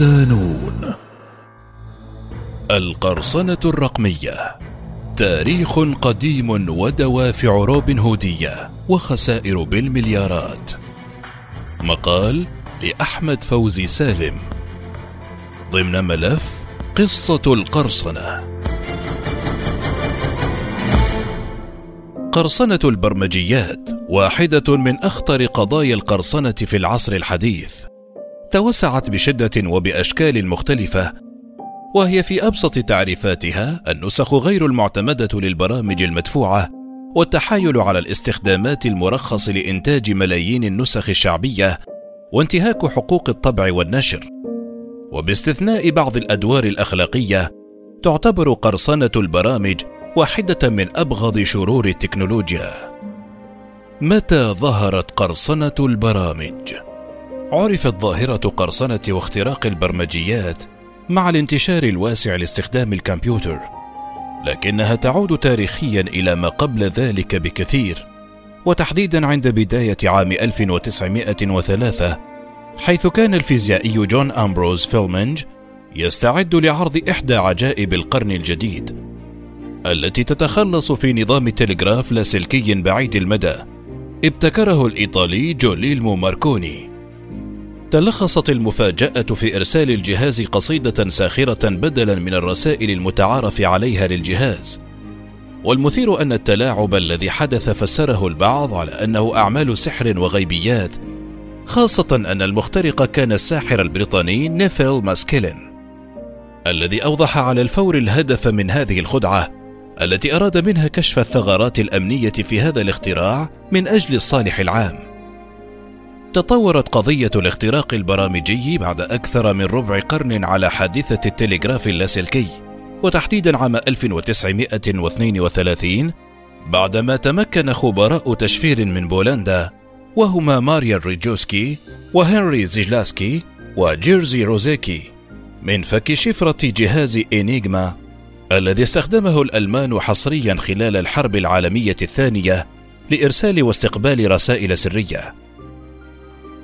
صدانون القرصنة الرقمية. تاريخ قديم ودوافع روبن هودية وخسائر بالمليارات. مقال لأحمد فوزي سالم. ضمن ملف قصة القرصنة. قرصنة البرمجيات واحدة من أخطر قضايا القرصنة في العصر الحديث. توسعت بشدة وبأشكال مختلفة وهي في أبسط تعريفاتها النسخ غير المعتمدة للبرامج المدفوعة والتحايل على الاستخدامات المرخص لإنتاج ملايين النسخ الشعبية وانتهاك حقوق الطبع والنشر. وباستثناء بعض الأدوار الأخلاقية تعتبر قرصنة البرامج واحدة من أبغض شرور التكنولوجيا. متى ظهرت قرصنة البرامج؟ عرفت ظاهرة قرصنة واختراق البرمجيات مع الانتشار الواسع لاستخدام الكمبيوتر لكنها تعود تاريخيا إلى ما قبل ذلك بكثير وتحديدا عند بداية عام 1903 حيث كان الفيزيائي جون أمبروز فيلمنج يستعد لعرض إحدى عجائب القرن الجديد التي تتخلص في نظام التلغراف لاسلكي بعيد المدى ابتكره الإيطالي جوليلمو ماركوني. تلخصت المفاجأة في إرسال الجهاز قصيدة ساخرة بدلا من الرسائل المتعارف عليها للجهاز. والمثير أن التلاعب الذي حدث فسره البعض على أنه أعمال سحر وغيبيات، خاصة أن المخترق كان الساحر البريطاني نيفيل ماسكيلين، الذي أوضح على الفور الهدف من هذه الخدعة، التي أراد منها كشف الثغرات الأمنية في هذا الاختراع من أجل الصالح العام. تطورت قضية الاختراق البرامجي بعد أكثر من ربع قرن على حادثة التلغراف اللاسلكي وتحديدا عام 1932 بعدما تمكن خبراء تشفير من بولندا وهما ماريان ريجوسكي وهنري زيجلاسكي وجيرزي روزيكي من فك شفرة جهاز إنيغما الذي استخدمه الألمان حصريا خلال الحرب العالمية الثانية لإرسال واستقبال رسائل سرية.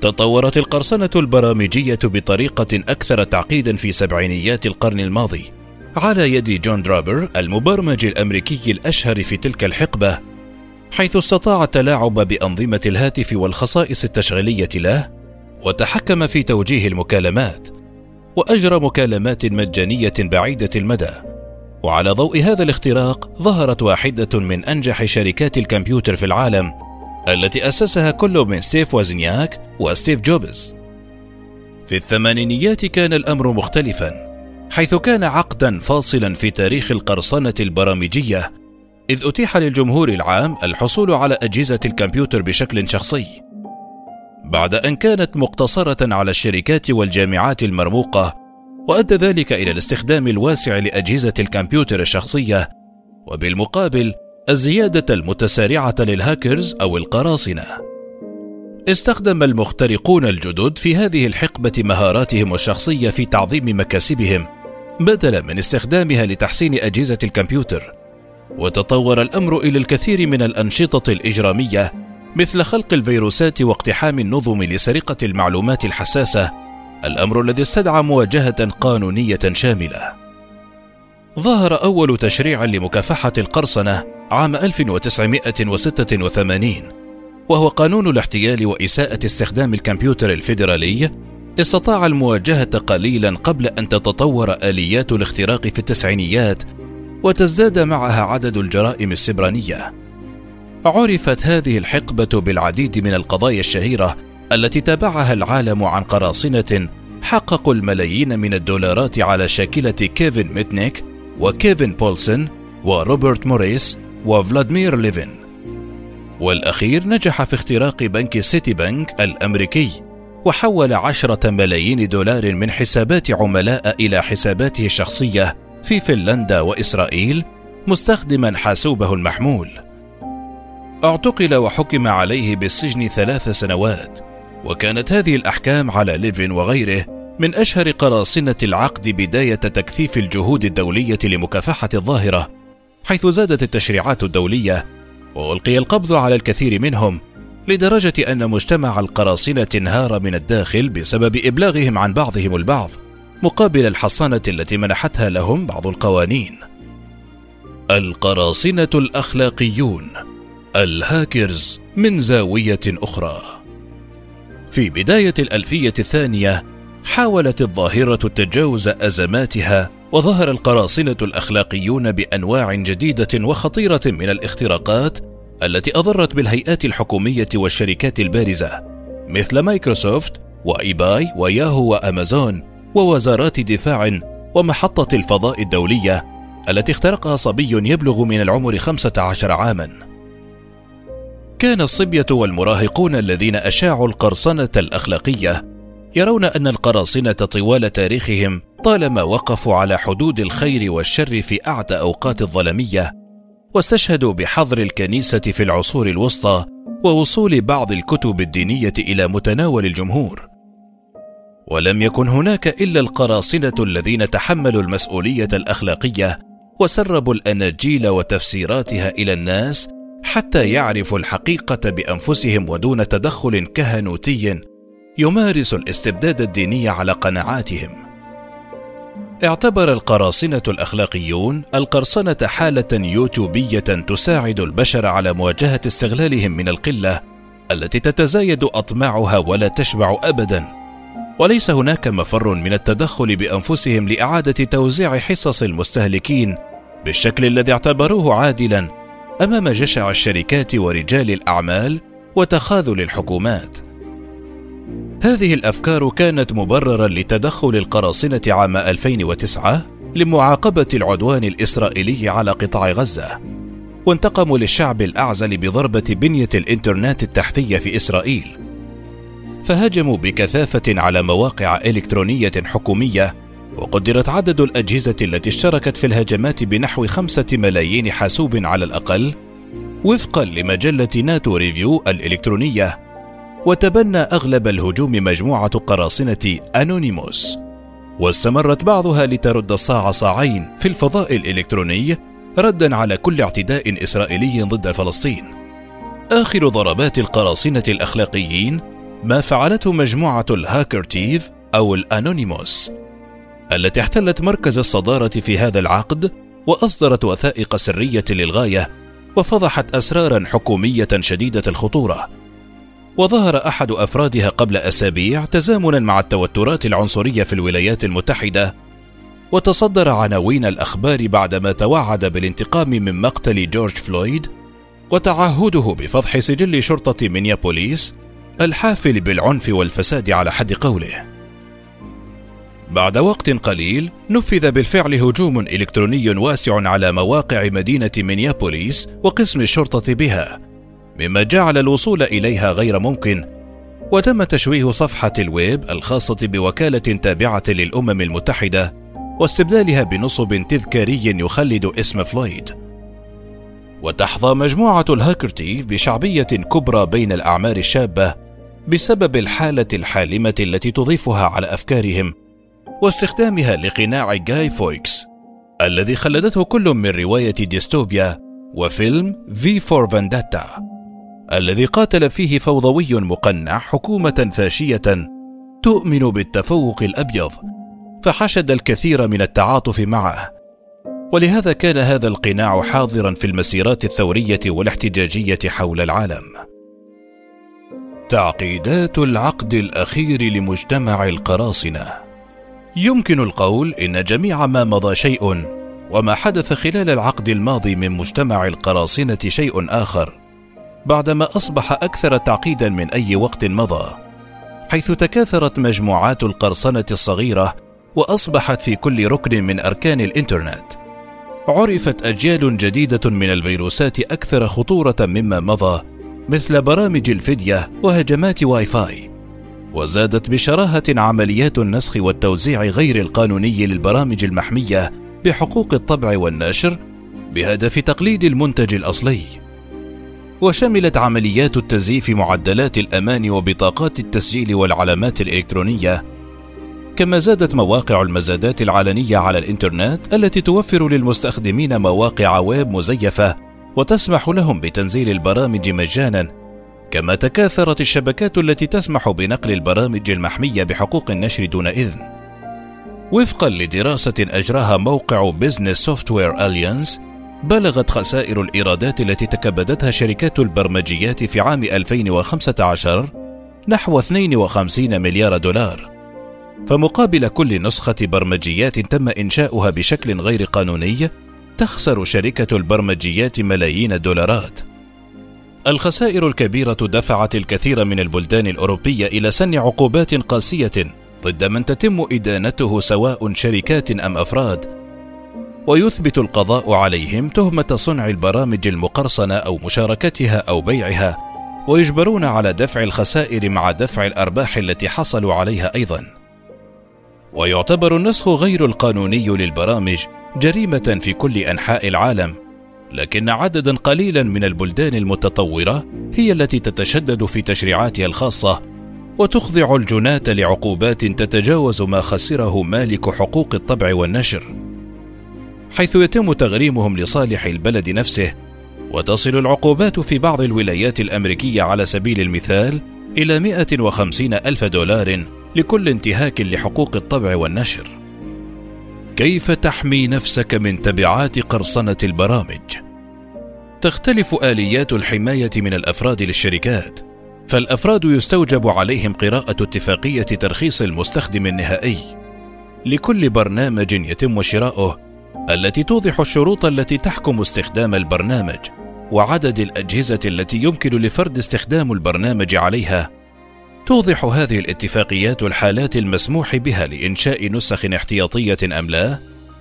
تطورت القرصنة البرامجية بطريقة أكثر تعقيدا في سبعينيات القرن الماضي. على يد جون درابر المبرمج الأمريكي الأشهر في تلك الحقبة حيث استطاع التلاعب بأنظمة الهاتف والخصائص التشغيلية له وتحكم في توجيه المكالمات وأجرى مكالمات مجانية بعيدة المدى. وعلى ضوء هذا الاختراق ظهرت واحدة من أنجح شركات الكمبيوتر في العالم التي أسسها كل من ستيف وازنياك وستيف جوبز. في الثمانينيات كان الأمر مختلفا، حيث كان عقدا فاصلا في تاريخ القرصنة البرامجية، إذ أتيح للجمهور العام الحصول على أجهزة الكمبيوتر بشكل شخصي. بعد أن كانت مقتصرة على الشركات والجامعات المرموقة، وأدى ذلك إلى الاستخدام الواسع لأجهزة الكمبيوتر الشخصية، وبالمقابل الزيادة المتسارعة للهاكرز أو القراصنة. استخدم المخترقون الجدد في هذه الحقبة مهاراتهم الشخصية في تعظيم مكاسبهم بدلا من استخدامها لتحسين أجهزة الكمبيوتر. وتطور الأمر إلى الكثير من الأنشطة الإجرامية مثل خلق الفيروسات واقتحام النظم لسرقة المعلومات الحساسة، الأمر الذي استدعى مواجهة قانونية شاملة. ظهر أول تشريع لمكافحة القرصنة عام 1986 وهو قانون الاحتيال وإساءة استخدام الكمبيوتر الفيدرالي استطاع المواجهة قليلا قبل أن تتطور آليات الاختراق في التسعينيات وتزداد معها عدد الجرائم السبرانية. عرفت هذه الحقبة بالعديد من القضايا الشهيرة التي تابعها العالم عن قراصنة حققوا الملايين من الدولارات على شاكلة كيفن ميتنيك وكيفن بولسون وروبرت موريس وفلاديمير ليفين. والأخير نجح في اختراق بنك سيتي بنك الأمريكي وحول عشرة ملايين دولار من حسابات عملاء إلى حساباته الشخصية في فنلندا وإسرائيل مستخدما حاسوبه المحمول. اعتقل وحكم عليه بالسجن ثلاث سنوات وكانت هذه الأحكام على ليفين وغيره من أشهر قراصنة العقد بداية تكثيف الجهود الدولية لمكافحة الظاهرة. حيث زادت التشريعات الدولية وألقي القبض على الكثير منهم لدرجة أن مجتمع القراصنة انهار من الداخل بسبب إبلاغهم عن بعضهم البعض مقابل الحصانة التي منحتها لهم بعض القوانين. القراصنة الأخلاقيون الهاكرز من زاوية أخرى. في بداية الألفية الثانية حاولت الظاهرة تجاوز أزماتها وظهر القراصنة الأخلاقيون بأنواع جديدة وخطيرة من الاختراقات التي أضرت بالهيئات الحكومية والشركات البارزة مثل مايكروسوفت وإيباي وياهو وأمازون ووزارات دفاع ومحطة الفضاء الدولية التي اخترقها صبي يبلغ من العمر 15 عاما. كان الصبية والمراهقون الذين أشاعوا القرصنة الأخلاقية يرون أن القراصنة طوال تاريخهم طالما وقفوا على حدود الخير والشر في أعتى أوقات الظلمية، واستشهدوا بحظر الكنيسة في العصور الوسطى ووصول بعض الكتب الدينية إلى متناول الجمهور. ولم يكن هناك إلا القراصنة الذين تحملوا المسؤولية الأخلاقية وسربوا الأناجيل وتفسيراتها إلى الناس حتى يعرفوا الحقيقة بأنفسهم ودون تدخل كهنوتي يمارس الاستبداد الديني على قناعاتهم. اعتبر القراصنة الأخلاقيون القرصنة حالة يوتيوبية تساعد البشر على مواجهة استغلالهم من القلة التي تتزايد أطماعها ولا تشبع أبدا. وليس هناك مفر من التدخل بأنفسهم لإعادة توزيع حصص المستهلكين بالشكل الذي اعتبروه عادلا أمام جشع الشركات ورجال الأعمال وتخاذل الحكومات. هذه الأفكار كانت مبررا لتدخل القراصنة عام 2009 لمعاقبة العدوان الإسرائيلي على قطاع غزة وانتقموا للشعب الأعزل بضربة بنية الإنترنت التحتية في إسرائيل. فهجموا بكثافة على مواقع إلكترونية حكومية وقدرت عدد الأجهزة التي اشتركت في الهجمات بنحو خمسة ملايين حاسوب على الأقل وفقا لمجلة ناتو ريفيو الإلكترونية وتبنى أغلب الهجوم مجموعة قراصنة أنونيموس. واستمرت بعضها لترد الصاع صاعين في الفضاء الإلكتروني ردا على كل اعتداء إسرائيلي ضد فلسطين. آخر ضربات القراصنة الأخلاقيين ما فعلته مجموعة الهاكر تيف أو الأنونيموس التي احتلت مركز الصدارة في هذا العقد وأصدرت وثائق سرية للغاية وفضحت أسرارا حكومية شديدة الخطورة. وظهر أحد أفرادها قبل أسابيع تزامنا مع التوترات العنصرية في الولايات المتحدة وتصدر عناوين الأخبار بعدما توعد بالانتقام من مقتل جورج فلويد وتعهده بفضح سجل شرطة مينيابوليس الحافل بالعنف والفساد على حد قوله. بعد وقت قليل نفذ بالفعل هجوم إلكتروني واسع على مواقع مدينة مينيابوليس وقسم الشرطة بها مما جعل الوصول إليها غير ممكن وتم تشويه صفحة الويب الخاصة بوكالة تابعة للأمم المتحدة واستبدالها بنصب تذكاري يخلد اسم فلويد. وتحظى مجموعة ال hacktivist بشعبية كبرى بين الأعمار الشابة بسبب الحالة الحالمة التي تضفيها على أفكارهم واستخدامها لقناع جاي فوكس الذي خلدته كل من رواية ديستوبيا وفيلم V for Vendetta الذي قاتل فيه فوضوي مقنع حكومة فاشية تؤمن بالتفوق الأبيض فحشد الكثير من التعاطف معه. ولهذا كان هذا القناع حاضرا في المسيرات الثورية والاحتجاجية حول العالم. تعقيدات العقد الأخير لمجتمع القراصنة. يمكن القول إن جميع ما مضى شيء وما حدث خلال العقد الماضي من مجتمع القراصنة شيء آخر. بعدما أصبح أكثر تعقيدا من أي وقت مضى حيث تكاثرت مجموعات القرصنة الصغيرة وأصبحت في كل ركن من أركان الإنترنت. عرفت أجيال جديدة من الفيروسات أكثر خطورة مما مضى مثل برامج الفدية وهجمات واي فاي. وزادت بشراهة عمليات النسخ والتوزيع غير القانوني للبرامج المحمية بحقوق الطبع والنشر بهدف تقليد المنتج الأصلي. وشملت عمليات التزييف معدلات الأمان وبطاقات التسجيل والعلامات الإلكترونية. كما زادت مواقع المزادات العلنية على الإنترنت التي توفر للمستخدمين مواقع ويب مزيفة وتسمح لهم بتنزيل البرامج مجانا. كما تكاثرت الشبكات التي تسمح بنقل البرامج المحمية بحقوق النشر دون إذن. وفقا لدراسة أجراها موقع Business Software Alliance بلغت خسائر الإيرادات التي تكبدتها شركات البرمجيات في عام 2015 نحو 52 مليار دولار. فمقابل كل نسخة برمجيات تم إنشاؤها بشكل غير قانوني تخسر شركة البرمجيات ملايين الدولارات. الخسائر الكبيرة دفعت الكثير من البلدان الأوروبية إلى سن عقوبات قاسية ضد من تتم إدانته سواء شركات أم أفراد. ويثبت القضاء عليهم تهمة صنع البرامج المقرصنة أو مشاركتها أو بيعها ويجبرون على دفع الخسائر مع دفع الأرباح التي حصلوا عليها أيضا. ويعتبر النسخ غير القانوني للبرامج جريمة في كل أنحاء العالم لكن عددا قليلا من البلدان المتطورة هي التي تتشدد في تشريعاتها الخاصة وتخضع الجناة لعقوبات تتجاوز ما خسره مالك حقوق الطبع والنشر. حيث يتم تغريمهم لصالح البلد نفسه وتصل العقوبات في بعض الولايات الأمريكية على سبيل المثال إلى 150 ألف دولار لكل انتهاك لحقوق الطبع والنشر. كيف تحمي نفسك من تبعات قرصنة البرامج؟ تختلف آليات الحماية من الأفراد للشركات فالأفراد يستوجب عليهم قراءة اتفاقية ترخيص المستخدم النهائي. لكل برنامج يتم شراؤه التي توضح الشروط التي تحكم استخدام البرنامج وعدد الأجهزة التي يمكن لفرد استخدام البرنامج عليها. توضح هذه الاتفاقيات الحالات المسموح بها لإنشاء نسخ احتياطية أم لا؟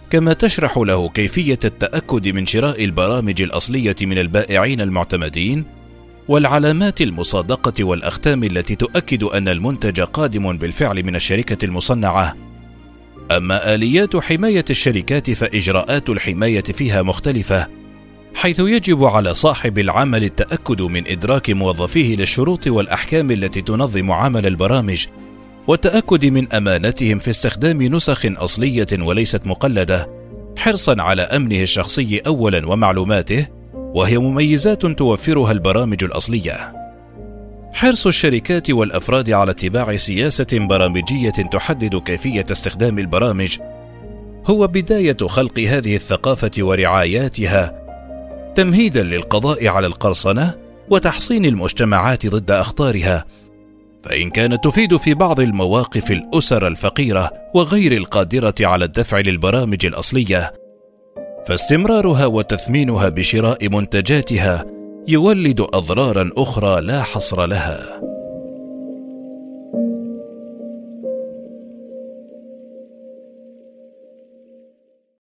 كما تشرح له كيفية التأكد من شراء البرامج الأصلية من البائعين المعتمدين والعلامات المصادقة والأختام التي تؤكد أن المنتج قادم بالفعل من الشركة المصنعة. أما آليات حماية الشركات فإجراءات الحماية فيها مختلفة حيث يجب على صاحب العمل التأكد من إدراك موظفيه للشروط والأحكام التي تنظم عمل البرامج والتأكد من أمانتهم في استخدام نسخ أصلية وليست مقلدة حرصا على أمنه الشخصي اولا ومعلوماته وهي مميزات توفرها البرامج الأصلية. حرص الشركات والأفراد على اتباع سياسة برامجية تحدد كيفية استخدام البرامج هو بداية خلق هذه الثقافة ورعاياتها تمهيدا للقضاء على القرصنة وتحصين المجتمعات ضد أخطارها. فإن كانت تفيد في بعض المواقف الأسر الفقيرة وغير القادرة على الدفع للبرامج الأصلية فاستمرارها وتثمينها بشراء منتجاتها يولد أضرارا أخرى لا حصر لها.